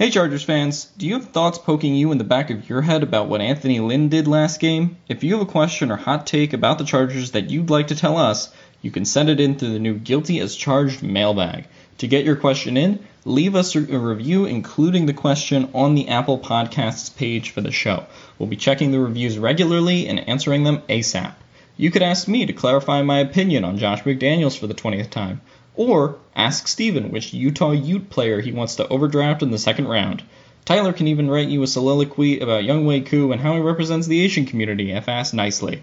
Hey Chargers fans, do you have thoughts poking you in the back of your head about what Anthony Lynn did last game? If you have a question or hot take about the Chargers that you'd like to tell us, you can send it in through the new Guilty as Charged mailbag. To get your question in, leave us a review including the question on the Apple Podcasts page for the show. We'll be checking the reviews regularly and answering them ASAP. You could ask me to clarify my opinion on Josh McDaniels for the 20th time. Or ask Steven which Utah Ute player he wants to overdraft in the second round. Tyler can even write you a soliloquy about Younghoe Koo and how he represents the Asian community if asked nicely.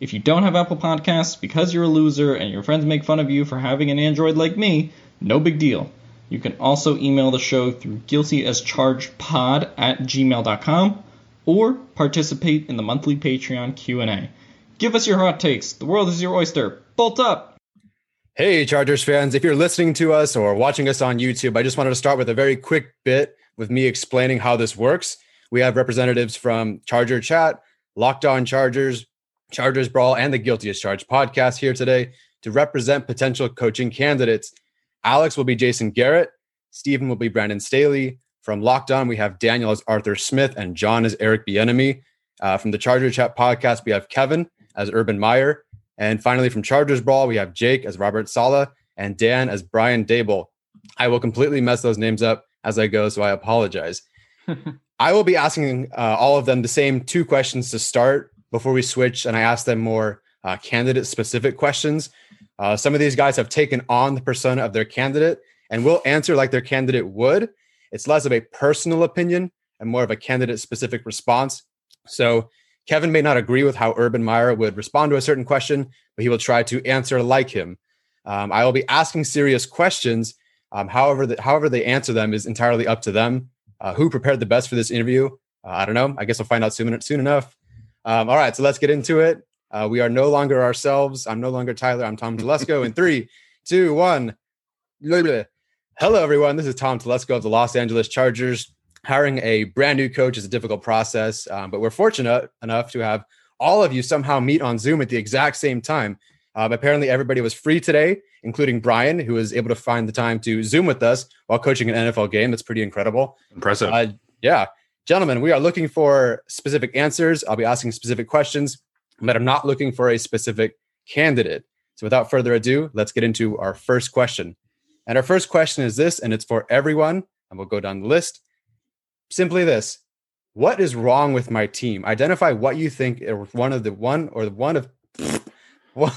If you don't have Apple Podcasts because you're a loser and your friends make fun of you for having an Android like me, no big deal. You can also email the show through guiltyaschargedpod at gmail.com or participate in the monthly Patreon Q&A. Give us your hot takes. The world is your oyster. Bolt up! Hey, Chargers fans. If you're listening to us or watching us on YouTube, I just wanted to start with a very quick bit with me explaining how this works. We have representatives from Charger Chat, Locked On Chargers, Chargers Brawl, and the Guilty as Charged podcast here today to represent potential coaching candidates. Alex will be Jason Garrett, Stephen will be Brandon Staley. From Locked On, we have Daniel as Arthur Smith, and John as Eric Bieniemy. Uh, from the Charger Chat podcast, we have Kevin as Urban Meyer. And finally, from Chargers Brawl, we have Jake as Robert Saleh and Dan as Brian Daboll. I will completely mess those names up as I go, so I apologize. I will be asking uh, all of them the same two questions to start before we switch, and I ask them more uh, candidate specific questions. Uh, some of these guys have taken on the persona of their candidate and will answer like their candidate would. It's less of a personal opinion and more of a candidate specific response. So Kevin may not agree with how Urban Meyer would respond to a certain question, but he will try to answer like him. Um, I will be asking serious questions. Um, however, the, however they answer them is entirely up to them. Uh, who prepared the best for this interview? Uh, I don't know. I guess I'll find out soon, soon enough. Um, all right, so let's get into it. Uh, we are no longer ourselves. I'm no longer Tyler. I'm Tom Telesco. In three, two, one. Hello, everyone. This is Tom Telesco of the Los Angeles Chargers hiring a brand new coach is a difficult process, um, but we're fortunate enough to have all of you somehow meet on Zoom at the exact same time. Um, apparently, everybody was free today, including Brian, who was able to find the time to Zoom with us while coaching an NFL game. That's pretty incredible. Impressive. Uh, yeah. Gentlemen, we are looking for specific answers. I'll be asking specific questions, but I'm not looking for a specific candidate. So, without further ado, let's get into our first question. And our first question is this, and it's for everyone, and we'll go down the list simply this What is wrong with my team? Identify what you think one of the one or the one of one,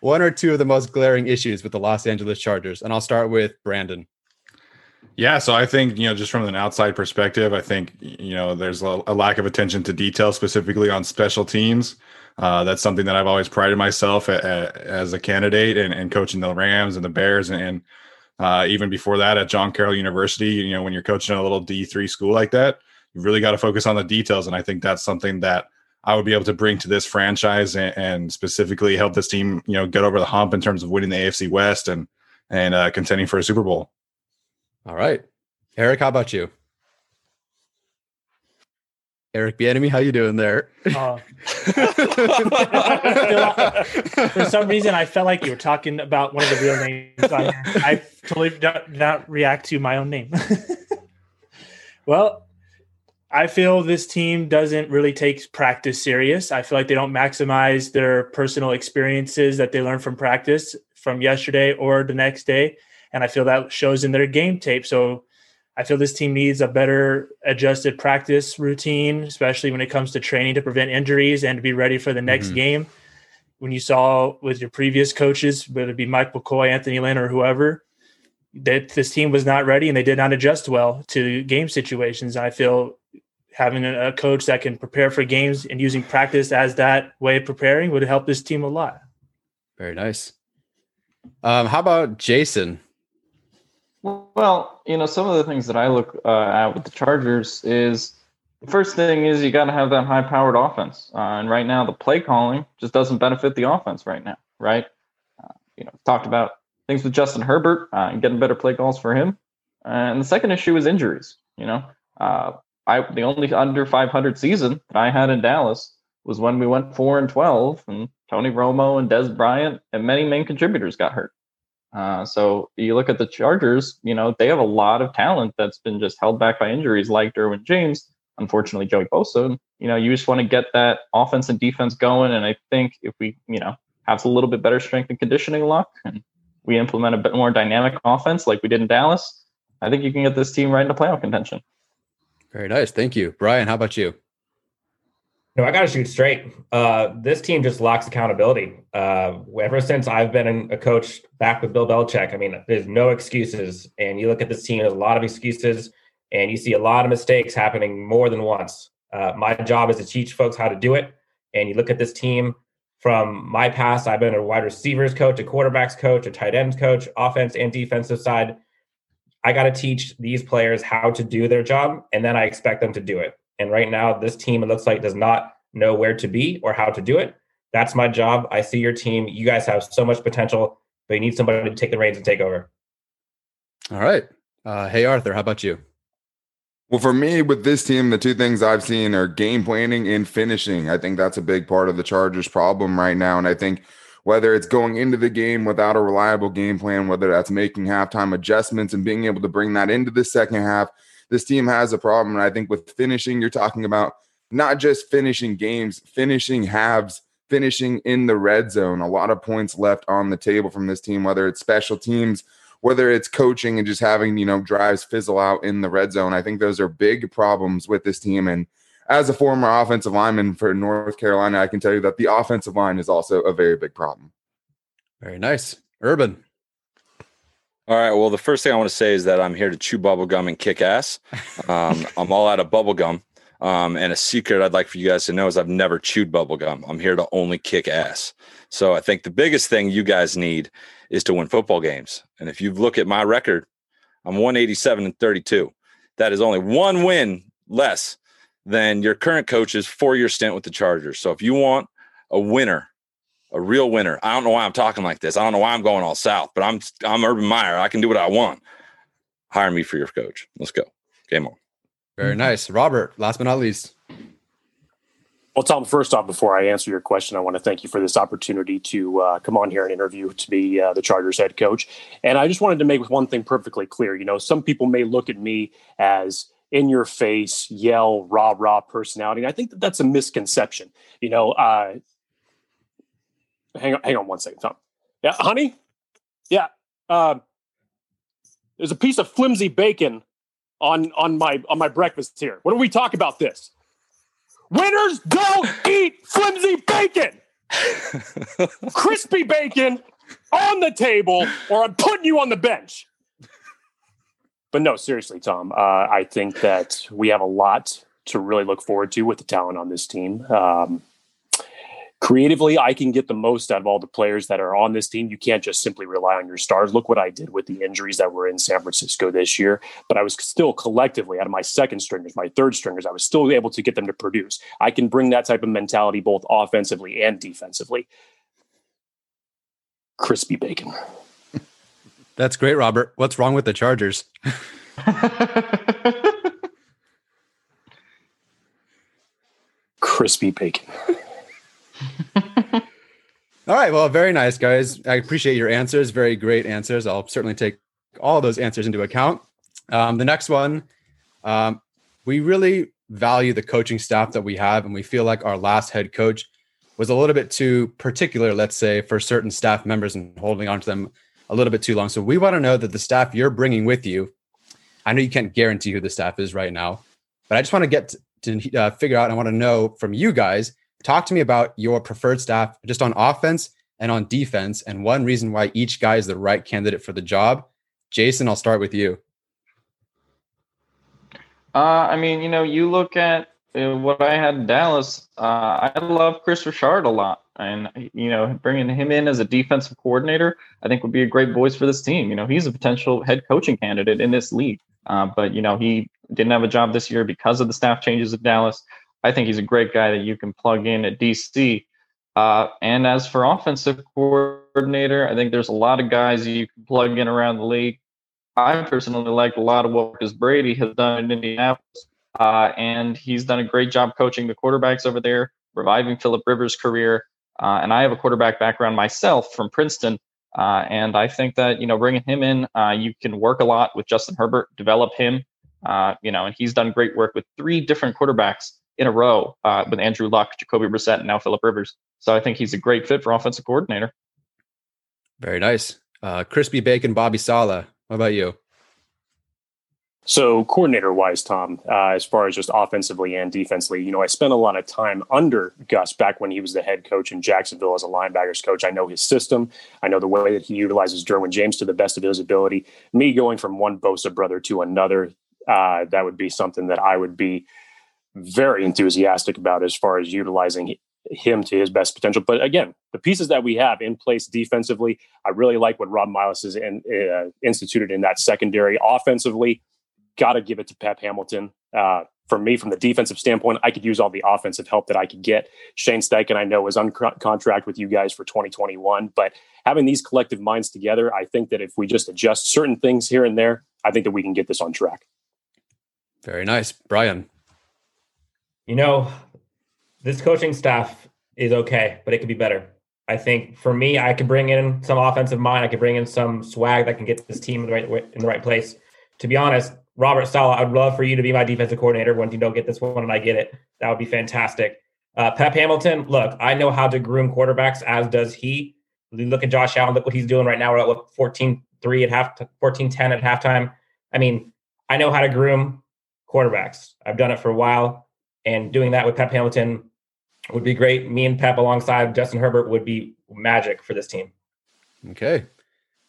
one or two of the most glaring issues with the Los Angeles Chargers. And I'll start with Brandon. Yeah, so I think you know, just from an outside perspective, I think you know there's a, a lack of attention to detail, specifically on special teams. Uh, that's something that I've always prided myself at, at, as a candidate and, and, coaching the Rams and the Bears, and, and uh, even before that at John Carroll University. You know, when you're coaching a little D three school like that, you really got to focus on the details, and I think that's something that I would be able to bring to this franchise and, and specifically help this team, you know, get over the hump in terms of winning the AFC West and and uh, contending for a Super Bowl. All right. Eric, how about you? Eric Bieniemy, how you doing there? Uh, for some reason, I felt like you were talking about one of the real names. I totally did not react to my own name. well, I feel this team doesn't really take practice serious. I feel like they don't maximize their personal experiences that they learn from practice from yesterday or the next day and I feel that shows in their game tape. So I feel this team needs a better adjusted practice routine, especially when it comes to training to prevent injuries and to be ready for the next mm-hmm. game. When you saw with your previous coaches, whether it be Mike McCoy, Anthony Lynn, or whoever, that this team was not ready and they did not adjust well to game situations. I feel having a coach that can prepare for games and using practice as that way of preparing would help this team a lot. Very nice. Um, how about Jason? Well, you know, some of the things that I look uh, at with the Chargers is the first thing is you got to have that high powered offense. Uh, and right now, the play calling just doesn't benefit the offense right now, right? Uh, you know, talked about things with Justin Herbert uh, and getting better play calls for him. And the second issue is injuries. You know, uh, I the only under 500 season that I had in Dallas was when we went four and 12, and Tony Romo and Dez Bryant and many main contributors got hurt. Uh, so you look at the Chargers, you know, they have a lot of talent that's been just held back by injuries like Derwin James, unfortunately Joey Bosa. You know, you just want to get that offense and defense going. And I think if we, you know, have a little bit better strength and conditioning luck and we implement a bit more dynamic offense like we did in Dallas, I think you can get this team right into playoff contention. Very nice. Thank you. Brian, how about you? No, I got to shoot straight. Uh, this team just lacks accountability. Uh, ever since I've been a coach back with Bill Belichick, I mean, there's no excuses. And you look at this team, there's a lot of excuses, and you see a lot of mistakes happening more than once. Uh, my job is to teach folks how to do it. And you look at this team from my past, I've been a wide receivers coach, a quarterbacks coach, a tight ends coach, offense and defensive side. I got to teach these players how to do their job, and then I expect them to do it. And right now, this team, it looks like, does not know where to be or how to do it. That's my job. I see your team. You guys have so much potential, but you need somebody to take the reins and take over. All right. Uh, hey, Arthur, how about you? Well, for me, with this team, the two things I've seen are game planning and finishing. I think that's a big part of the Chargers' problem right now. And I think whether it's going into the game without a reliable game plan, whether that's making halftime adjustments and being able to bring that into the second half, this team has a problem. And I think with finishing, you're talking about not just finishing games, finishing halves, finishing in the red zone. A lot of points left on the table from this team, whether it's special teams, whether it's coaching and just having, you know, drives fizzle out in the red zone. I think those are big problems with this team. And as a former offensive lineman for North Carolina, I can tell you that the offensive line is also a very big problem. Very nice. Urban. All right. Well, the first thing I want to say is that I'm here to chew bubblegum and kick ass. Um, I'm all out of bubblegum. Um, and a secret I'd like for you guys to know is I've never chewed bubblegum. I'm here to only kick ass. So I think the biggest thing you guys need is to win football games. And if you look at my record, I'm 187 and 32. That is only one win less than your current coach's four year stint with the Chargers. So if you want a winner a real winner. I don't know why I'm talking like this. I don't know why I'm going all south, but I'm I'm Urban Meyer. I can do what I want. Hire me for your coach. Let's go. Game on. Very nice. Robert, last but not least. Well, Tom, first off, before I answer your question, I want to thank you for this opportunity to uh, come on here and interview to be uh, the Chargers head coach. And I just wanted to make one thing perfectly clear. You know, some people may look at me as in your face, yell, rah, rah personality. And I think that that's a misconception. You know, uh, hang on, hang on one second, Tom. Yeah, honey. Yeah, uh, there's a piece of flimsy bacon on on my on my breakfast here. What do we talk about this, winners don't eat flimsy bacon, crispy bacon on the table, or I'm putting you on the bench. But no, seriously, Tom, uh, I think that we have a lot to really look forward to with the talent on this team. Um, creatively, I can get the most out of all the players that are on this team. You can't just simply rely on your stars. Look what I did with the injuries that were in San Francisco this year. But I was still collectively out of my second stringers, my third stringers, I was still able to get them to produce. I can bring that type of mentality both offensively and defensively. Crispy bacon. That's great, Robert. What's wrong with the Chargers? Crispy bacon. All right. Well, very nice, guys. I appreciate your answers. Very great answers. I'll certainly take all those answers into account. Um, the next one, um, we really value the coaching staff that we have, and we feel like our last head coach was a little bit too particular, let's say, for certain staff members and holding on to them a little bit too long. So we want to know that the staff you're bringing with you. I know you can't guarantee who the staff is right now, but I just want to get to, to uh, figure out. I want to know from you guys Talk to me about your preferred staff just on offense and on defense, and one reason why each guy is the right candidate for the job. Jason, I'll start with you. Uh, I mean, you know, you look at uh, what I had in Dallas. Uh, I love Kris Richard a lot, and you know, bringing him in as a defensive coordinator, I think would be a great voice for this team. You know, he's a potential head coaching candidate in this league, uh, but you know, he didn't have a job this year because of the staff changes at Dallas. I think he's a great guy that you can plug in at DC. Uh, and as for offensive coordinator, I think there's a lot of guys you can plug in around the league. I personally like a lot of what Marcus Brady has done in Indianapolis, uh, and he's done a great job coaching the quarterbacks over there, reviving Philip Rivers' career. Uh, and I have a quarterback background myself from Princeton, uh, and I think that you know bringing him in, uh, you can work a lot with Justin Herbert, develop him. Uh, you know, and he's done great work with three different quarterbacks in a row uh, with Andrew Luck, Jacoby Brissett, and now Philip Rivers. So I think he's a great fit for offensive coordinator. Very nice. Uh, crispy bacon, Bobby Saleh. What about you? So, coordinator wise, Tom, uh, as far as just offensively and defensively, you know, I spent a lot of time under Gus back when he was the head coach in Jacksonville as a linebackers coach. I know his system. I know the way that he utilizes Derwin James to the best of his ability. Me going from one Bosa brother to another, uh, that would be something that I would be very enthusiastic about as far as utilizing him to his best potential. But again, the pieces that we have in place defensively, I really like what Ron Milus has in, uh, instituted in that secondary. Offensively, got to give it to Pep Hamilton. Uh, for me, from the defensive standpoint, I could use all the offensive help that I could get. Shane Steichen, I know, is on contract with you guys for 2021, but having these collective minds together, I think that if we just adjust certain things here and there, I think that we can get this on track. Very nice, Brian you know, this coaching staff is okay, but it could be better. I think for me, I could bring in some offensive mind. I could bring in some swag that can get this team in the right in the right place. To be honest, Robert Saleh, I'd love for you to be my defensive coordinator when you don't get this one and I get it. That would be fantastic. Uh, Pep Hamilton, look, I know how to groom quarterbacks, as does he. Look at Josh Allen, look what he's doing right now. We're at what 14 3 at half 14 10 at halftime. I mean, I know how to groom quarterbacks. I've done it for a while and doing that with Pep Hamilton would be great. Me and Pep alongside Justin Herbert would be magic for this team. Okay.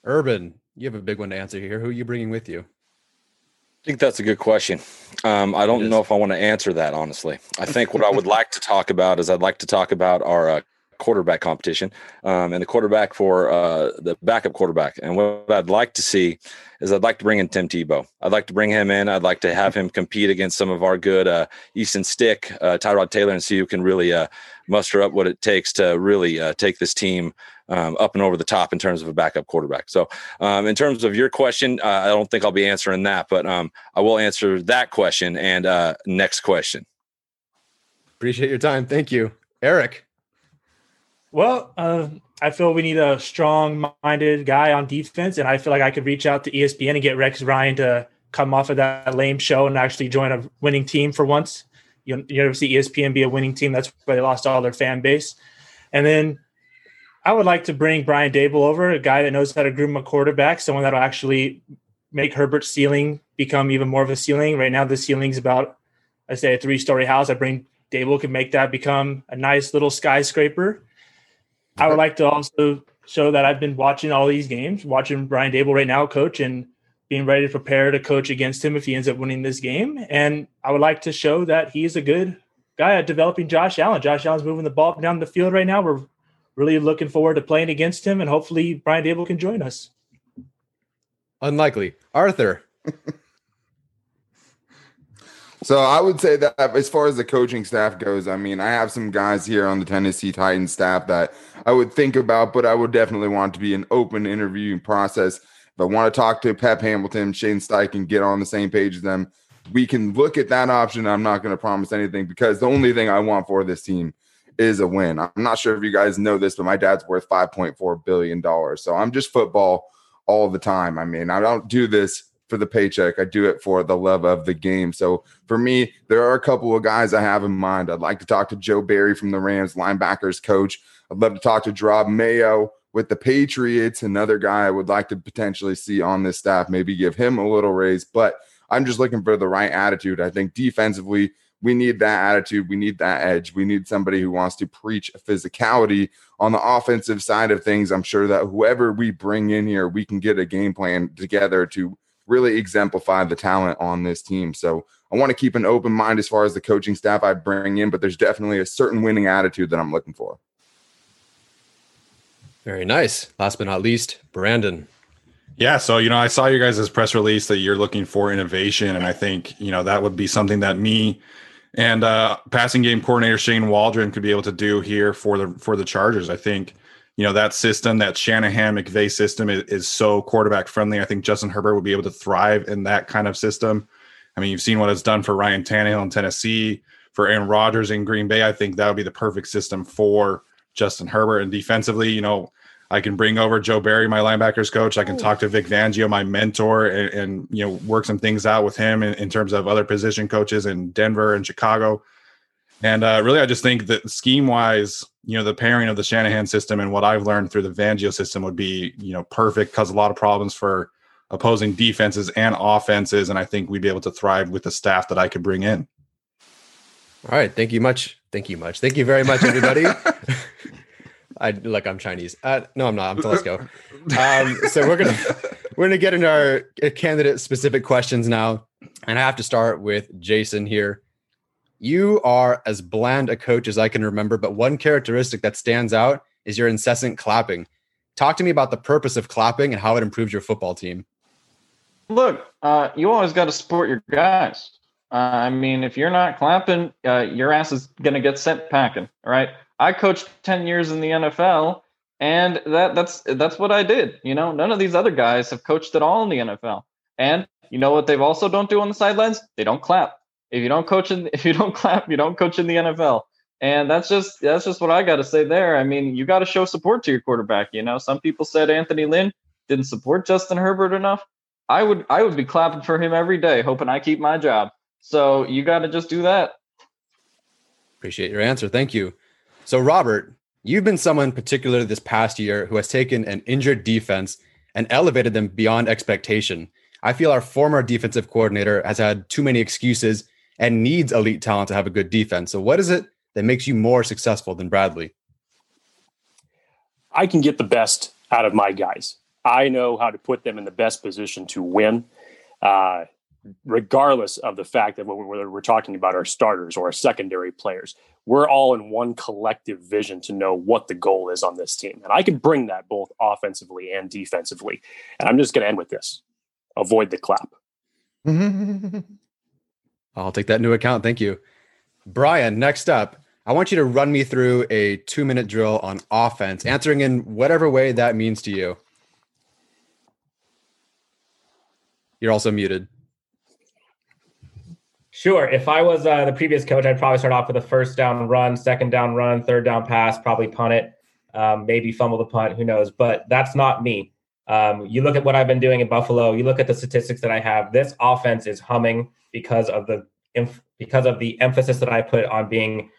Urban, you have a big one to answer here. Who are you bringing with you? I think that's a good question. Um, I don't know if I want to answer that honestly. I think what I would like to talk about is I'd like to talk about our uh, quarterback competition um, and the quarterback for uh, the backup quarterback. And what I'd like to see is I'd like to bring in Tim Tebow. I'd like to bring him in. I'd like to have him compete against some of our good uh, Easton Stick, uh, Tyrod Taylor, and see who can really uh, muster up what it takes to really uh, take this team um, up and over the top in terms of a backup quarterback. So, um, in terms of your question, uh, I don't think I'll be answering that, but um, I will answer that question and next question. Appreciate your time. Thank you, Eric. Well, uh, I feel we need a strong-minded guy on defense, and I feel like I could reach out to ESPN and get Rex Ryan to come off of that lame show and actually join a winning team for once. You, you never see ESPN be a winning team. That's why they lost all their fan base. And then I would like to bring Brian Daboll over, a guy that knows how to groom a quarterback, someone that'll actually make Herbert's ceiling become even more of a ceiling. Right now, the ceiling's about, I say, a three story house. I bring Daboll can make that become a nice little skyscraper. I would like to also show that I've been watching all these games, watching Brian Daboll right now coach and being ready to prepare to coach against him if he ends up winning this game. And I would like to show that he's a good guy at developing Josh Allen. Josh Allen's moving the ball down the field right now. We're really looking forward to playing against him, and hopefully Brian Daboll can join us. Unlikely. Arthur. So I would say that as far as the coaching staff goes, I mean, I have some guys here on the Tennessee Titans staff that I would think about, but I would definitely want to be an open interviewing process. If I want to talk to Pep Hamilton, Shane Steichen, get on the same page as them, we can look at that option. I'm not going to promise anything because the only thing I want for this team is a win. I'm not sure if you guys know this, but my dad's worth 5.4 billion dollars. So I'm just football all the time. I mean, I don't do this for the paycheck. I do it for the love of the game. So for me, there are a couple of guys I have in mind. I'd like to talk to Joe Barry from the Rams, linebackers coach. I'd love to talk to Jerod Mayo with the Patriots, another guy I would like to potentially see on this staff, maybe give him a little raise. But I'm just looking for the right attitude. I think defensively, we need that attitude. We need that edge. We need somebody who wants to preach physicality on the offensive side of things. I'm sure that whoever we bring in here, we can get a game plan together to really exemplify the talent on this team. So I want to keep an open mind as far as the coaching staff I bring in, but there's definitely a certain winning attitude that I'm looking for. Very nice. Last but not least, Brandon. Yeah, so you know, I saw you guys' press release that you're looking for innovation, and I think you know that would be something that me and uh, passing game coordinator Shane Waldron could be able to do here for the for the Chargers. I think you know that system, that Shanahan McVay system, is, is so quarterback friendly. I think Justin Herbert would be able to thrive in that kind of system. I mean, you've seen what it's done for Ryan Tannehill in Tennessee, for Aaron Rodgers in Green Bay. I think that would be the perfect system for Justin Herbert. And defensively, you know, I can bring over Joe Barry, my linebackers coach. I can talk to Vic Fangio, my mentor, and, and you know work some things out with him in, in, terms of other position coaches in Denver and Chicago. And uh, really, I just think that scheme wise, you know, the pairing of the Shanahan system and what I've learned through the Fangio system would be, you know, perfect, cause a lot of problems for opposing defenses and offenses. And I think we'd be able to thrive with the staff that I could bring in. All right. Thank you much. Thank you much. Thank you very much, everybody. I look, I'm Chinese. Uh, no, I'm not. I'm Telesco. Um, so we're gonna we're gonna get into our candidate specific questions now, and I have to start with Jason here. You are as bland a coach as I can remember, but one characteristic that stands out is your incessant clapping. Talk to me about the purpose of clapping and how it improves your football team. Look, uh, you always got to support your guys. Uh, I mean, if you're not clapping, uh, your ass is going to get sent packing. Right. I coached 10 years in the NFL, and that that's that's what I did. You know, none of these other guys have coached at all in the NFL. And you know what they've also don't do on the sidelines? They don't clap. If you don't coach in, if you don't clap, you don't coach in the NFL. And that's just that's just what I got to say there. I mean, you got to show support to your quarterback. You know, some people said Anthony Lynn didn't support Justin Herbert enough. I would I would be clapping for him every day, hoping I keep my job. So you got to just do that. Appreciate your answer. Thank you. So Robert, you've been someone particular this past year who has taken an injured defense and elevated them beyond expectation. I feel our former defensive coordinator has had too many excuses and needs elite talent to have a good defense. So, what is it that makes you more successful than Bradley? I can get the best out of my guys. I know how to put them in the best position to win, uh, regardless of the fact that whether we're talking about our starters or our secondary players. We're all in one collective vision to know what the goal is on this team. And I can bring that both offensively and defensively. And I'm just going to end with this avoid the clap. I'll take that into account. Thank you. Brian, next up, I want you to run me through a two minute drill on offense, answering in whatever way that means to you. You're also muted. Sure. If I was uh, the previous coach, I'd probably start off with a first down run, second down run, third down pass, probably punt it, um, maybe fumble the punt, who knows? But that's not me. Um, you look at what I've been doing in Buffalo. You look at the statistics that I have. This offense is humming because of the because of the emphasis that I put on being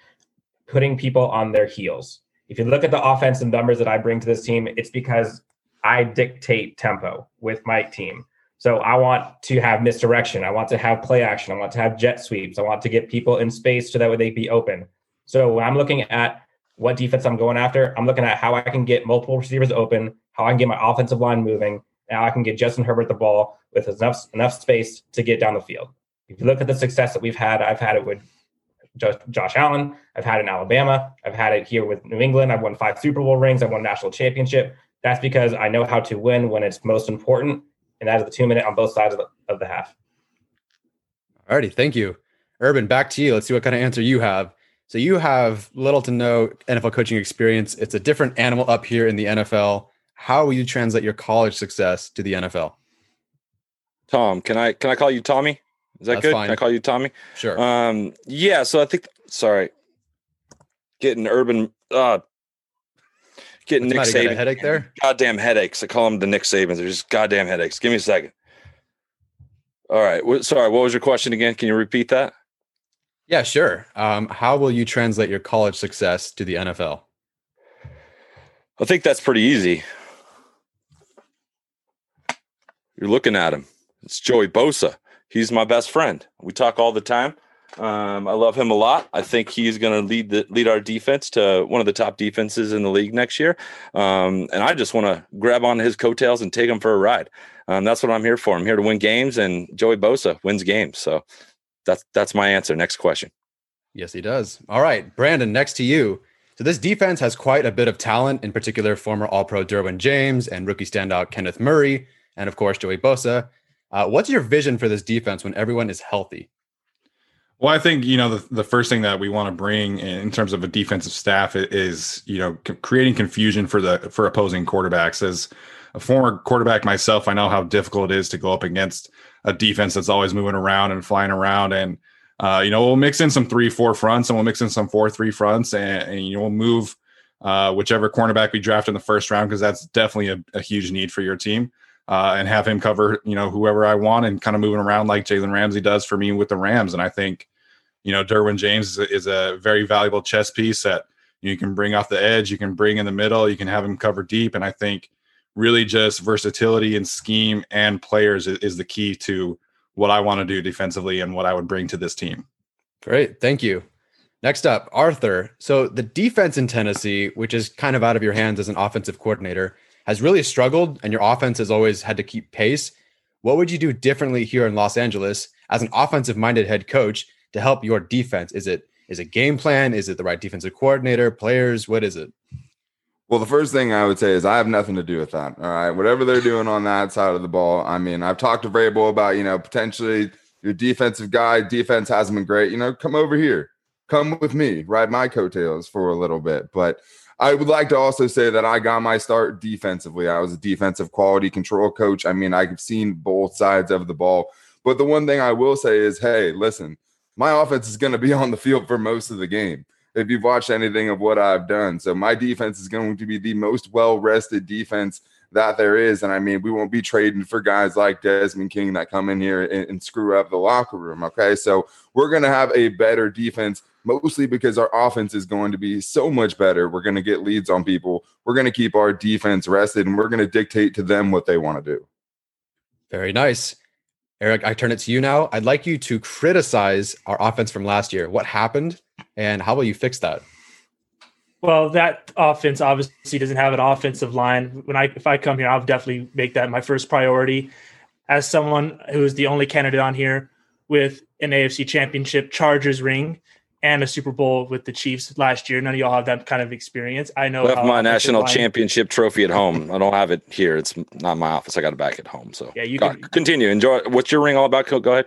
putting people on their heels. If you look at the offense and numbers that I bring to this team, it's because I dictate tempo with my team. So I want to have misdirection. I want to have play action. I want to have jet sweeps. I want to get people in space so that way they be open. So when I'm looking at what defense I'm going after, I'm looking at how I can get multiple receivers open, how I can get my offensive line moving, and how I can get Justin Herbert the ball with enough enough space to get down the field. If you look at the success that we've had, I've had it with Josh Allen. I've had it in Alabama. I've had it here with New England. I've won five Super Bowl rings. I've won national championship. That's because I know how to win when it's most important and that is the two minute on both sides of the, of the half. Alrighty, thank you. Urban, back to you. Let's see what kind of answer you have. So you have little to no NFL coaching experience. It's a different animal up here in the NFL. How will you translate your college success to the NFL? Tom, can I can I call you Tommy? Is that That's good? Fine. Can I call you Tommy? Sure. Um, yeah. So I think. Sorry, getting urban. Uh, getting What's Nick Saban. headache there? Goddamn headaches. I call them the Nick Sabans. They're just goddamn headaches. Give me a second. All right. Sorry. What was your question again? Can you repeat that? Yeah, sure. Um, how will you translate your college success to the NFL? I think that's pretty easy. You're looking at him. It's Joey Bosa. He's my best friend. We talk all the time. Um, I love him a lot. I think he's going to lead the lead our defense to one of the top defenses in the league next year. Um, and I just want to grab on his coattails and take him for a ride. Um, that's what I'm here for. I'm here to win games, and Joey Bosa wins games. So that's that's my answer. Next question. Yes, he does. All right, Brandon. Next to you. So this defense has quite a bit of talent, in particular, former All-Pro Derwin James and rookie standout Kenneth Murray, and of course Joey Bosa. Uh, what's your vision for this defense when everyone is healthy? Well, I think you know the, the first thing that we want to bring in terms of a defensive staff is you know c- creating confusion for the for opposing quarterbacks. As a former quarterback myself, I know how difficult it is to go up against a defense that's always moving around and flying around. And uh, you know we'll mix in some three four fronts and we'll mix in some four three fronts, and, and you know we'll move uh, whichever cornerback we draft in the first round because that's definitely a, a, huge need for your team. Uh, and have him cover, you know, whoever I want, and kind of moving around like Jalen Ramsey does for me with the Rams. And I think, you know, Derwin James is a, is a very valuable chess piece that you can bring off the edge, you can bring in the middle, you can have him cover deep. And I think really just versatility and scheme and players is, is the key to what I want to do defensively and what I would bring to this team. Great. Thank you. Next up, Arthur. So the defense in Tennessee, which is kind of out of your hands as an offensive coordinator, has really struggled and your offense has always had to keep pace. What would you do differently here in Los Angeles as an offensive minded head coach to help your defense? Is it is it game plan? Is it the right defensive coordinator, players? What is it? Well, the first thing I would say is I have nothing to do with that. All right. Whatever they're doing on that side of the ball. I mean, I've talked to Vrabel about, you know, potentially your defensive guy, defense hasn't been great. You know, come over here. Come with me, ride my coattails for a little bit. But I would like to also say that I got my start defensively. I was a defensive quality control coach. I mean, I've seen both sides of the ball. But the one thing I will say is, hey, listen, my offense is going to be on the field for most of the game. If you've watched anything of what I've done, so my defense is going to be the most well rested defense that there is. And I mean, we won't be trading for guys like Desmond King that come in here and, and screw up the locker room. Okay. So we're going to have a better defense, mostly because our offense is going to be so much better. We're going to get leads on people. We're going to keep our defense rested and we're going to dictate to them what they want to do. Very nice. Eric, I turn it to you now. I'd like you to criticize our offense from last year. What happened and how will you fix that? Well, that offense obviously doesn't have an offensive line. When I if I come here, I'll definitely make that my first priority. As someone who is the only candidate on here with an AFC Championship Chargers ring and a Super Bowl with the Chiefs last year, none of y'all have that kind of experience. I know left my national line, championship trophy at home. I don't have it here. It's not my office. I got it back at home. So yeah, you can, continue. Enjoy. What's your ring all about? Go ahead.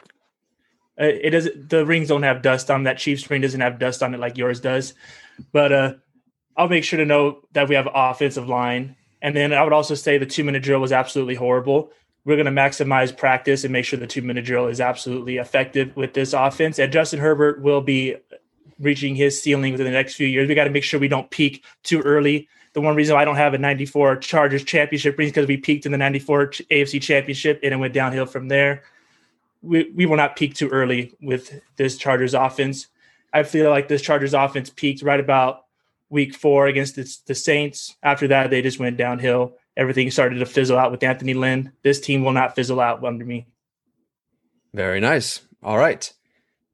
Uh, it doesn't The rings don't have dust on that Chiefs ring. Doesn't have dust on it like yours does. But uh, I'll make sure to know that we have offensive line. And then I would also say the two minute drill was absolutely horrible. We're going to maximize practice and make sure the two minute drill is absolutely effective with this offense. And Justin Herbert will be reaching his ceiling within the next few years. We got to make sure we don't peak too early. The one reason I don't have a 94 Chargers championship ring is because we peaked in the 94 AFC championship and it went downhill from there. We, we will not peak too early with this Chargers offense. I feel like this Chargers offense peaked right about week four against the, the Saints. After that, they just went downhill. everything started to fizzle out with Anthony Lynn. This team will not fizzle out under me. Very nice. All right.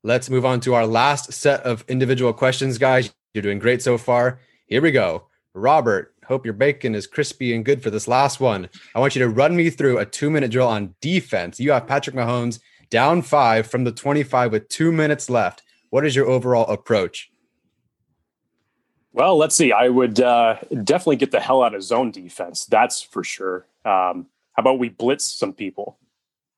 Let's move on to our last set of individual questions, guys. You're doing great so far. Here we go. Robert, hope your bacon is crispy and good for this last one. I want you to run me through a two minute drill on defense. You have Patrick Mahomes down five from the 25 with two minutes left. What is your overall approach? Well, let's see. I would uh, definitely get the hell out of zone defense. That's for sure. Um, how about we blitz some people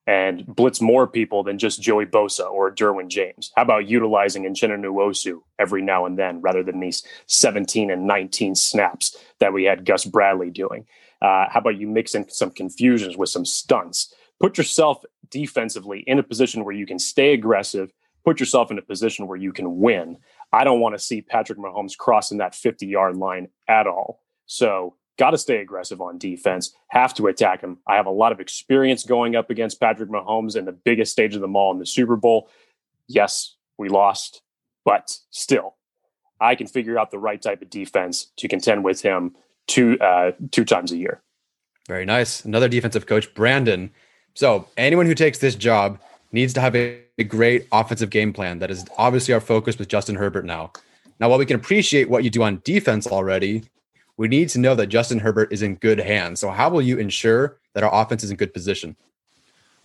and blitz more people than just Joey Bosa or Derwin James? How about utilizing Uchenna Nwosu every now and then rather than these 17 and 19 snaps that we had Gus Bradley doing? Uh, how about you mix in some confusions with some stunts? Put yourself defensively in a position where you can stay aggressive, put yourself in a position where you can win. I don't want to see Patrick Mahomes crossing that 50 yard line at all. So, got to stay aggressive on defense, have to attack him. I have a lot of experience going up against Patrick Mahomes in the biggest stage of them all in the Super Bowl. Yes, we lost, but still, I can figure out the right type of defense to contend with him two uh, two times a year. Very nice. Another defensive coach, Brandon. So, anyone who takes this job needs to have a, a, great offensive game plan. That is obviously our focus with Justin Herbert now. Now, while we can appreciate what you do on defense already, we need to know that Justin Herbert is in good hands. So, how will you ensure that our offense is in good position?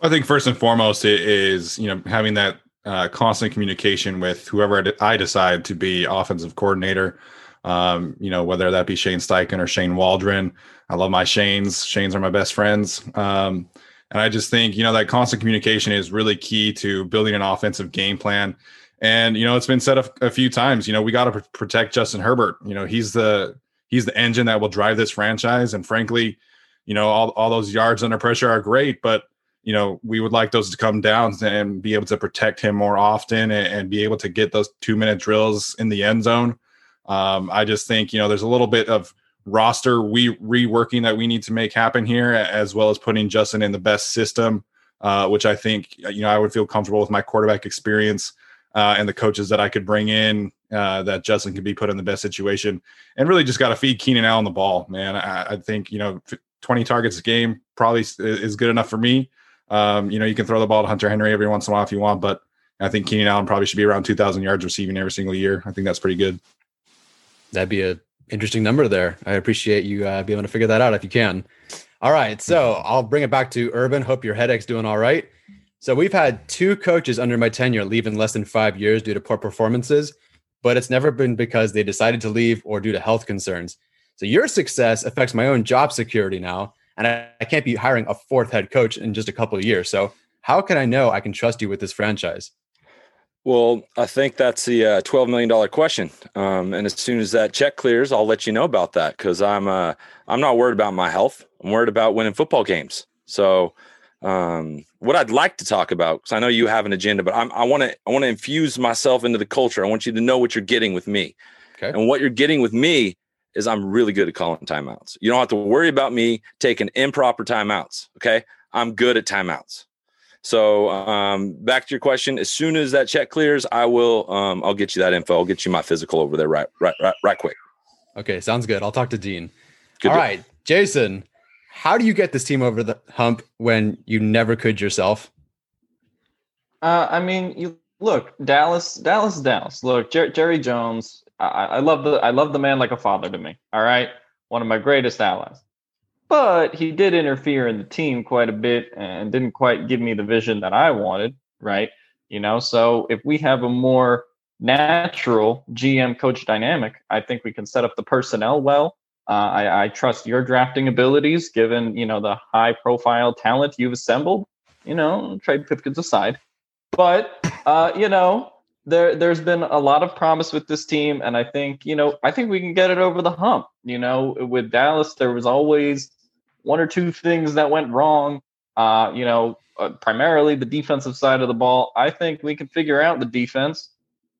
I think first and foremost it is you know having that uh, constant communication with whoever I decide to be offensive coordinator. Um, you know whether that be Shane Steichen or Shane Waldron. I love my Shanes. Shanes are my best friends. Um, and I just think, you know, that constant communication is really key to building an offensive game plan. And, you know, it's been said a, a few times, you know, we got to pr- protect Justin Herbert. You know, he's the, he's the engine that will drive this franchise. And frankly, you know, all, all those yards under pressure are great, but, you know, we would like those to come down and be able to protect him more often and, and be able to get those two minute drills in the end zone. Um, I just think, you know, there's a little bit of, roster we reworking that we need to make happen here, as well as putting Justin in the best system, uh, which I think you know I would feel comfortable with my quarterback experience uh, and the coaches that I could bring in uh, that Justin could be put in the best situation, and really just got to feed Keenan Allen the ball, man. I, I, think you know 20 targets a game probably is good enough for me. Um, you know, you can throw the ball to Hunter Henry every once in a while if you want, but I think Keenan Allen probably should be around 2,000 yards receiving every single year. I think that's pretty good. That'd be a interesting number there. I appreciate you uh, being able to figure that out if you can. All right, so I'll bring it back to Urban. Hope your headache's doing all right. So we've had two coaches under my tenure leave in less than five years due to poor performances, but it's never been because they decided to leave or due to health concerns. So your success affects my own job security now, and I, I can't be hiring a fourth head coach in just a couple of years. So how can I know I can trust you with this franchise? Well, I think that's the uh, twelve million dollar question. Um, and as soon as that check clears, I'll let you know about that because I'm uh, I'm not worried about my health. I'm worried about winning football games. So, um, what I'd like to talk about because I know you have an agenda, but I'm, I want to I want to infuse myself into the culture. I want you to know what you're getting with me, okay. and what you're getting with me is I'm really good at calling timeouts. You don't have to worry about me taking improper timeouts. Okay, I'm good at timeouts. So um, back to your question. As soon as that check clears, I will. Um, I'll get you that info. I'll get you my physical over there right, right, right, right quick. Okay, sounds good. I'll talk to Dean. Good All deal. right, Jason. How do you get this team over the hump when you never could yourself? Uh, I mean, you look Dallas. Dallas, Dallas. Look, Jer- Jerry Jones. I, I love the I love the man like a father to me. All right, one of my greatest allies but he did interfere in the team quite a bit and didn't quite give me the vision that I wanted, right? You know, so if we have a more natural GM coach dynamic, I think we can set up the personnel well. Uh, I, I, trust your drafting abilities, given you know the high profile talent you've assembled. You know, Trey Pipkins aside, but uh, you know there there's been a lot of promise with this team, and I think you know I think we can get it over the hump. You know, with Dallas, there was always one or two things that went wrong. Uh, you know, uh, primarily the defensive side of the ball. I think we can figure out the defense.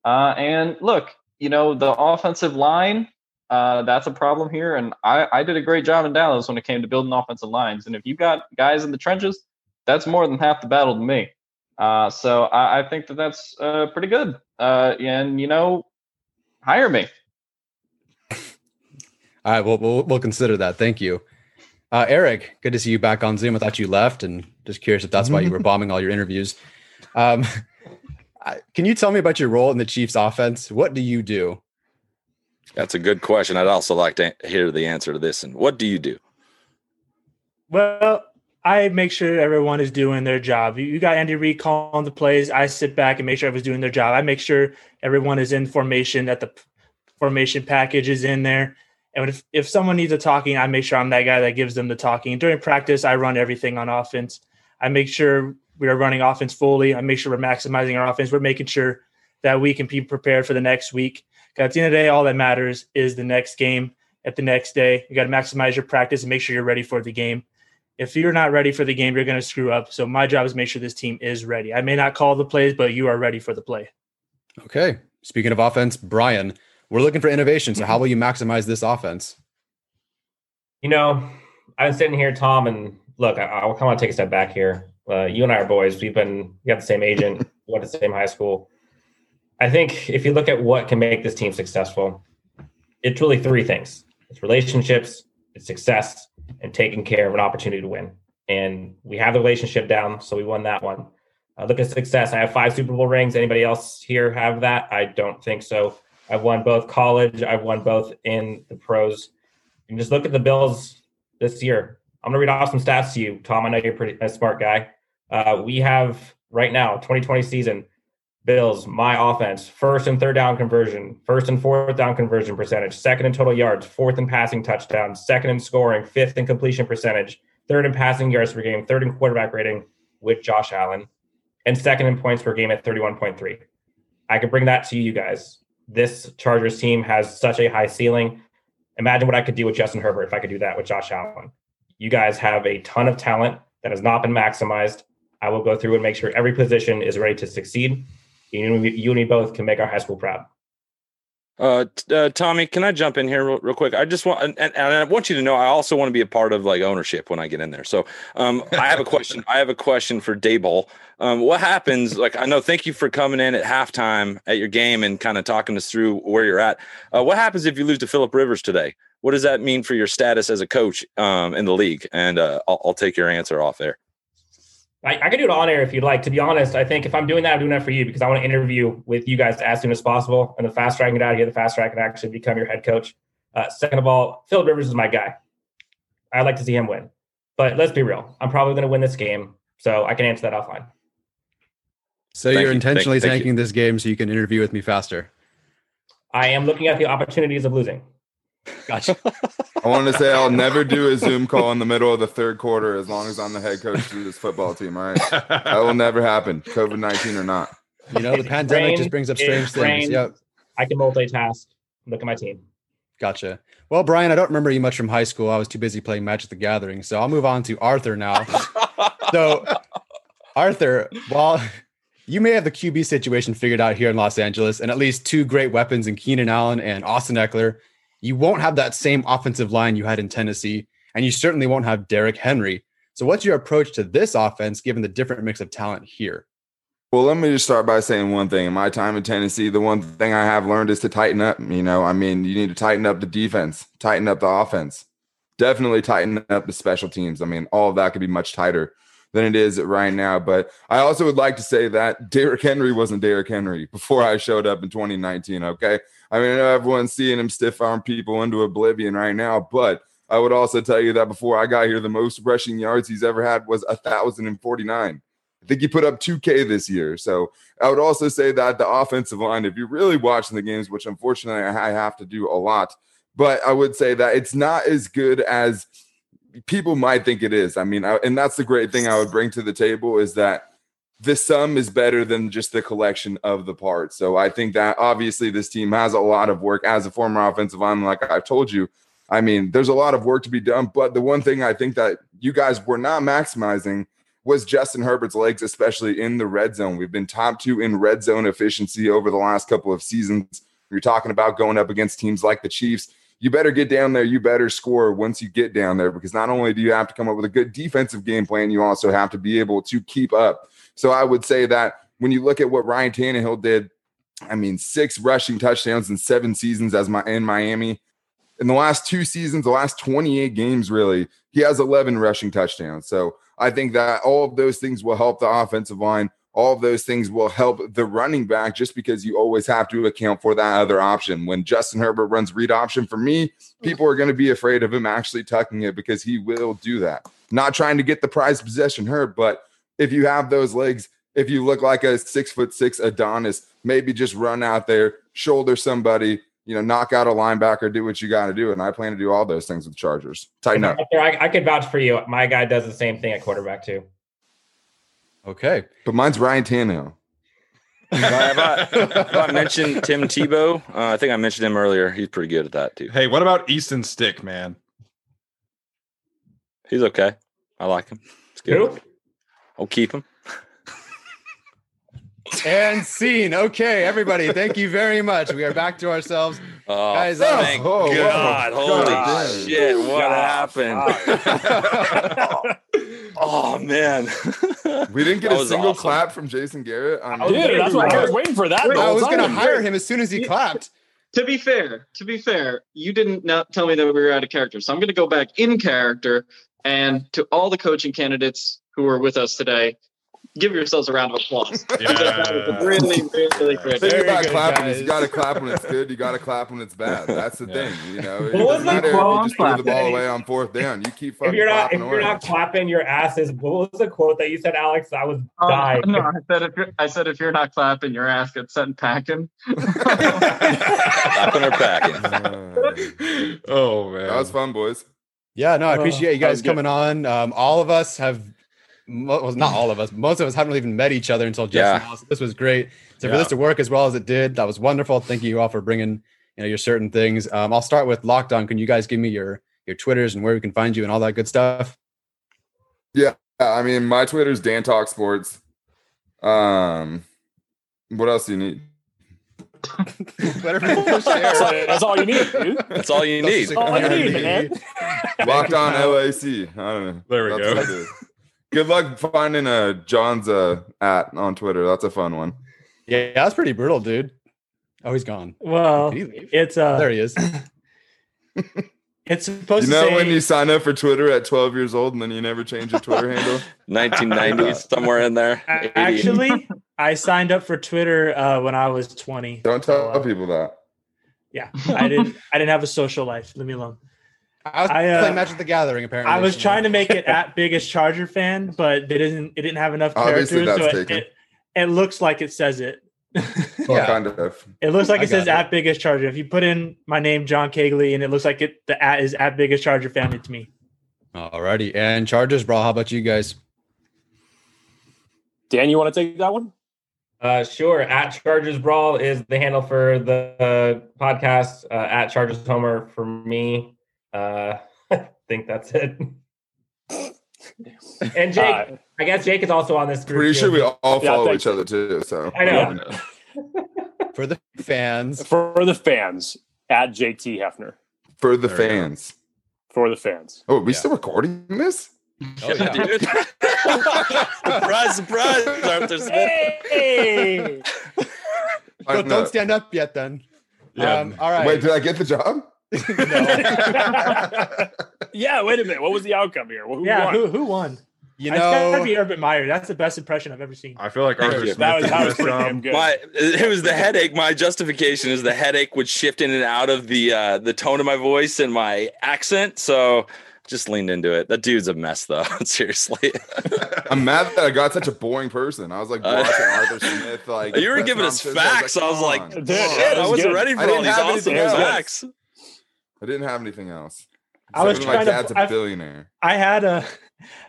Uh, and look, you know, the offensive line, uh, that's a problem here. And I, I did a great job in Dallas when it came to building offensive lines. And if you got guys in the trenches, that's more than half the battle to me. Uh, so I, I, think that that's uh, pretty good. and, you know, hire me. All right, well, we'll, we'll consider that. Thank you. Uh, Eric, good to see you back on Zoom. I thought you left, and just curious if that's why you were bombing all your interviews. Um, can you tell me about your role in the Chiefs offense? What do you do? That's a good question. I'd also like to hear the answer to this. And what do you do? Well, I make sure everyone is doing their job. You got Andy Reid calling the plays. I sit back and make sure everyone's doing their job. I make sure everyone is in formation, that the formation package is in there. And if, if someone needs a talking, I make sure I'm that guy that gives them the talking. During practice, I run everything on offense. I make sure we are running offense fully. I make sure we're maximizing our offense. We're making sure that we can be prepared for the next week. At the end of the day, all that matters is the next game at the next day. You got to maximize your practice and make sure you're ready for the game if you're not ready for the game, you're going to screw up. So my job is make sure this team is ready. I may not call the plays, but you are ready for the play. Okay. Speaking of offense, Brian, we're looking for innovation. So how will you maximize this offense? You know, I'm sitting here, Tom, and look, I, I kind of take a step back here. Uh, you and I are boys. We've been we got the same agent, went to the same high school. I think if you look at what can make this team successful, it's really three things: it's relationships, it's success, and taking care of an opportunity to win. And we have the relationship down, so we won that one. Uh, look at success. I have five Super Bowl rings. Anybody else here have that? I don't think so. I've won both college. I've won both in the pros. And just look at the Bills this year. I'm going to read off some stats to you, Tom. I know you're pretty a smart guy. Uh, we have right now 2020 season Bills, my offense, first and third down conversion, first and fourth down conversion percentage, second in total yards, fourth in passing touchdowns, second in scoring, fifth in completion percentage, third in passing yards per game, third in quarterback rating with Josh Allen, and second in points per game at 31.3. I could bring that to you guys. This Chargers team has such a high ceiling. Imagine what I could do with Justin Herbert if I could do that with Josh Allen. You guys have a ton of talent that has not been maximized. I will go through and make sure every position is ready to succeed you and, you and me both can make our high school proud. Uh, uh, Tommy, can I jump in here real, real quick? I just want, and, and, I want you to know, I also want to be a part of like ownership when I get in there. So, um, I have a question. I have a question for Daboll. Um, what happens? Like, I know. Thank you for coming in at halftime at your game and kind of talking us through where you're at. Uh, what happens if you lose to Philip Rivers today? What does that mean for your status as a coach um, in the league? And uh, I'll, I'll take your answer off there. I, I can do it on air if you'd like. To be honest, I think if I'm doing that, I'm doing that for you because I want to interview with you guys as soon as possible. And the faster I can get out of here, the faster I can actually become your head coach. Uh, second of all, Phil Rivers is my guy. I'd like to see him win. But let's be real. I'm probably going to win this game. So I can answer that offline. So thank you're you. intentionally thank, tanking this game so you can interview with me faster. I am looking at the opportunities of losing. Gotcha. I want to say I'll never do a Zoom call in the middle of the third quarter as long as I'm the head coach of this football team. All right. That will never happen, COVID 19 or not. You know, the pandemic brain, just brings up strange things. Yep. I can multitask. Look at my team. Gotcha. Well, Brian, I don't remember you much from high school. I was too busy playing Magic the Gathering. So I'll move on to Arthur now. so, Arthur, while you may have the QB situation figured out here in Los Angeles and at least two great weapons in Keenan Allen and Austin Ekeler, you won't have that same offensive line you had in Tennessee, and you certainly won't have Derrick Henry. So, what's your approach to this offense given the different mix of talent here? Well, let me just start by saying one thing. In my time in Tennessee, the one thing I have learned is to tighten up. You know, I mean, you need to tighten up the defense, tighten up the offense, definitely tighten up the special teams. I mean, all of that could be much tighter than it is right now. But I also would like to say that Derrick Henry wasn't Derrick Henry before I showed up in 2019. Okay. I mean, I know everyone's seeing him stiff arm people into oblivion right now, but I would also tell you that before I got here, the most rushing yards he's ever had was a thousand and forty nine. I think he put up 2K this year. So I would also say that the offensive line, if you're really watching the games, which unfortunately I have to do a lot, but I would say that it's not as good as people might think it is. I mean, I, and that's the great thing I would bring to the table is that the sum is better than just the collection of the parts. So I think that obviously this team has a lot of work as a former offensive lineman, like I've told you. I mean, there's a lot of work to be done, but the one thing I think that you guys were not maximizing was Justin Herbert's legs, especially in the red zone. We've been top two in red zone efficiency over the last couple of seasons. You're talking about going up against teams like the Chiefs. You better get down there. You better score once you get down there because not only do you have to come up with a good defensive game plan, you also have to be able to keep up so I would say that when you look at what Ryan Tannehill did, I mean, six rushing touchdowns in seven seasons as my in Miami. in the last two seasons, the last 28 games, really, he has 11 rushing touchdowns. So I think that all of those things will help the offensive line. All of those things will help the running back just because you always have to account for that other option. When Justin Herbert runs read option, for me, mm. people are going to be afraid of him actually tucking it because he will do that. Not trying to get the prize possession hurt, but if you have those legs, if you look like a six foot six Adonis, maybe just run out there, shoulder somebody, you know, knock out a linebacker, do what you got to do. And I plan to do all those things with Chargers. Tighten up. I, I could vouch for you. My guy does the same thing at quarterback too. Okay. But mine's Ryan Tannehill. have, I, have I mentioned Tim Tebow? Uh, I think I mentioned him earlier. He's pretty good at that too. Hey, what about Easton Stick, man? He's okay. I like him. It's good. Who? I'll keep him. and scene. Okay, everybody, thank you very much. We are back to ourselves. Oh, Guys, thank oh, whoa. God. Holy God. shit. What happened? oh, man. We didn't get That a single awesome. clap from Jason Garrett. On Dude, that's what I was waiting for that. the I was going to hire him as soon as he clapped. To be fair, to be fair, you didn't not tell me that we were out of character. So I'm going to go back in character and to all the coaching candidates who are with us today, give yourselves a round of applause. That was really, really great. Think Very about good, clapping. guys. is You got to clap when it's good. You got to clap when it's bad. That's the thing. You know, it What was doesn't that matter if quote? You just threw the ball away on fourth down. You keep fucking. If you're not if clapping you're away. not clapping your ass is what was the quote that you said, Alex? I was Oh, dying. no, I said if you're, I said if you're not clapping, your ass gets sent packing. Clapping or packing. Uh, Oh man, that was fun, boys. Yeah, no, I Oh, appreciate you guys coming on. Um, all of us have, mo- well, not all of us, most of us haven't even met each other until just Yeah. now. So this was great. So for this to work as well as it did, that was wonderful. Thank you all for bringing you know your certain things. Um, I'll start with Locked On. Can you guys give me your your Twitters and where we can find you and all that good stuff? Yeah, I mean, my Twitter's Dan Talk Sports. Um, what else do you need? Whatever share. That's all, that's all you need, dude. That's all you need. That's all you need, man. Locked on LAC. I don't know. There we That's go. What it is. Good luck finding a John's uh at on Twitter. That's a fun one. Yeah, that's pretty brutal, dude. Oh, he's gone. Well, he it's uh, there he is. it's supposed You to know say when you sign up for Twitter at 12 years old and then you never change your Twitter handle? 1990s, somewhere in there. 80. Actually, I signed up for Twitter uh, when I was 20. Don't So, tell uh, people that. Yeah, I didn't. I didn't have a social life. Leave me alone. I was I, uh, playing Magic the Gathering. Apparently, I was trying to make it at biggest Charger fan, but it didn't. It didn't have enough Obviously, characters, so that's it, taken. it, it looks like it says it. Yeah. Kind of. It looks like I it says it. at biggest Charger. If you put in my name, John Cagley, and it looks like it, the at is at biggest Charger fan. It's me. Alrighty, and Chargers, bro. How about you guys? Dan, you want to take that one? Uh, sure. At Chargers Brawl is the handle for the uh, podcast. Uh, at Chargers Homer for me. Uh, I think that's it. and Jake, Uh, I guess Jake is also on this group. Pretty too. sure we all follow thanks. each other too. So I know. For the fans, for the fans, at JT Hefner. For the There fans. For the fans. Oh, are we Yeah. still recording this? oh, yeah. Dude. surprise, surprise, Arthur Smith. Hey, I Don't, don't stand up yet, then. Yeah. Um, all right. Wait, did I get the job? yeah, wait a minute. What was the outcome here? Who yeah. won? Who who won? you I gotta know, be Urban Meyer. That's the best impression I've ever seen. I feel like Arthur. Smith that was, that was pretty damn good. My, it was the headache. My justification is the headache would shift in and out of the uh, the tone of my voice and my accent. So just leaned into it. That dude's a mess, though. Seriously, I'm mad that I got such a boring person. I was like Uh, Arthur Smith. Like you were giving us facts. I was "Come like, on, Dude, come yeah, shit, I was wasn't good. ready for all these awesome anything else. facts. I didn't have anything else. I was trying my to- dad's a I- billionaire. I had a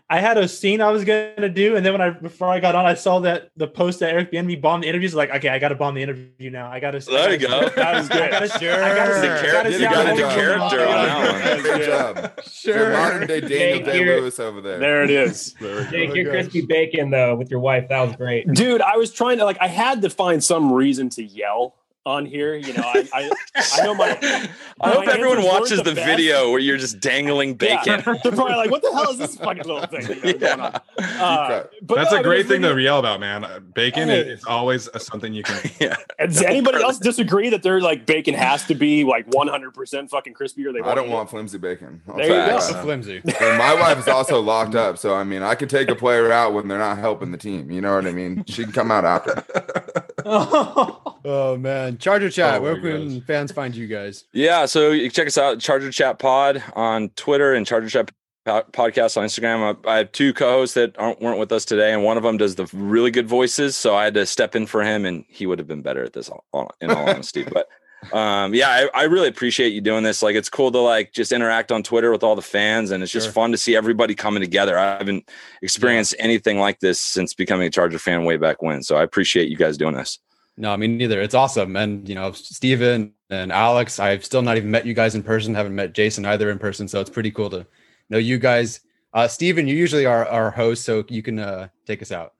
I had a scene I was gonna do, and then when I before I got on, I saw that the post that Eric Bieniemy bombed the interviews. Like, okay, I got to bomb the interview now. I got to. There you go. That was good. I gotta, Sure. I gotta, The char- gotta you got how a long new I'm character gonna- on that one. Good job. Sure. Modern day Daniel Jake, Day Lewis over there. There it is. There we. Jake, Oh, your gosh. crispy bacon though with your wife. That was great. Dude, I was trying to like I had to find some reason to yell on here. You know, I I, I know my. I hope my everyone watches the, best. video where you're just dangling bacon. Yeah. They're probably like, "What the hell is this fucking little thing?" you know, going on? Uh, but That's no, a I mean, great it's thing really- to yell about, man. Uh, Bacon Hey. is always a- something you can. yeah. Does anybody else disagree that they're like bacon has to be like 100% fucking crispy or they I don't eat want it? flimsy bacon. I'll There you go. that. flimsy. And my wife is also locked up, so I mean, I could take a player out when they're not helping the team. You know what I mean? She can come out after. Oh man, Charger Chat. Oh, where can gosh. fans find you guys? Yeah, so you check us out, Charger Chat Pod on Twitter and Charger Chat Podcast on Instagram. I, have two co-hosts that aren't weren't with us today, and one of them does the really good voices, so I had to step in for him, and he would have been better at this, all- all- in all honesty. But um, yeah, I, I really appreciate you doing this. Like, it's cool to like just interact on Twitter with all the fans, and it's just Sure. fun to see everybody coming together. I haven't experienced anything like this since becoming a Charger fan way back when, so I appreciate you guys doing this. No, I mean neither. It's awesome, and you know Steven and Alex. I've still not even met you guys in person. Haven't met Jason either in person, so it's pretty cool to know you guys. Uh, Steven, you usually are our host, so you can uh, take us out.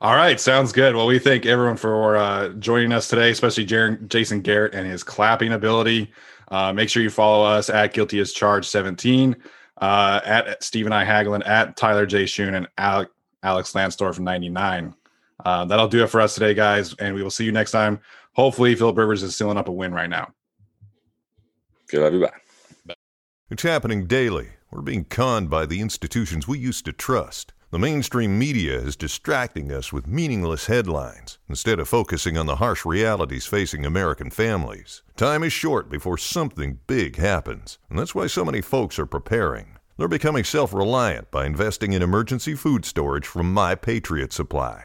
All right, sounds good. Well, we thank everyone for uh, joining us today, especially Jaron, Jason Garrett and his clapping ability. Uh, make sure you follow us at Guilty as Charged 17, uh, at Stephen I. Hagelin, at Tyler J. Schoon, and Alec, Alex Lansdorf 99. Uh, that'll do it for us today, guys, and we will see you next time. Hopefully, Philip Rivers is sealing up a win right now. Good, love you. Bye. It's happening daily. We're being conned by the institutions we used to trust. The mainstream media is distracting us with meaningless headlines instead of focusing on the harsh realities facing American families. Time is short before something big happens, and that's why so many folks are preparing. They're becoming self reliant by investing in emergency food storage from My Patriot Supply.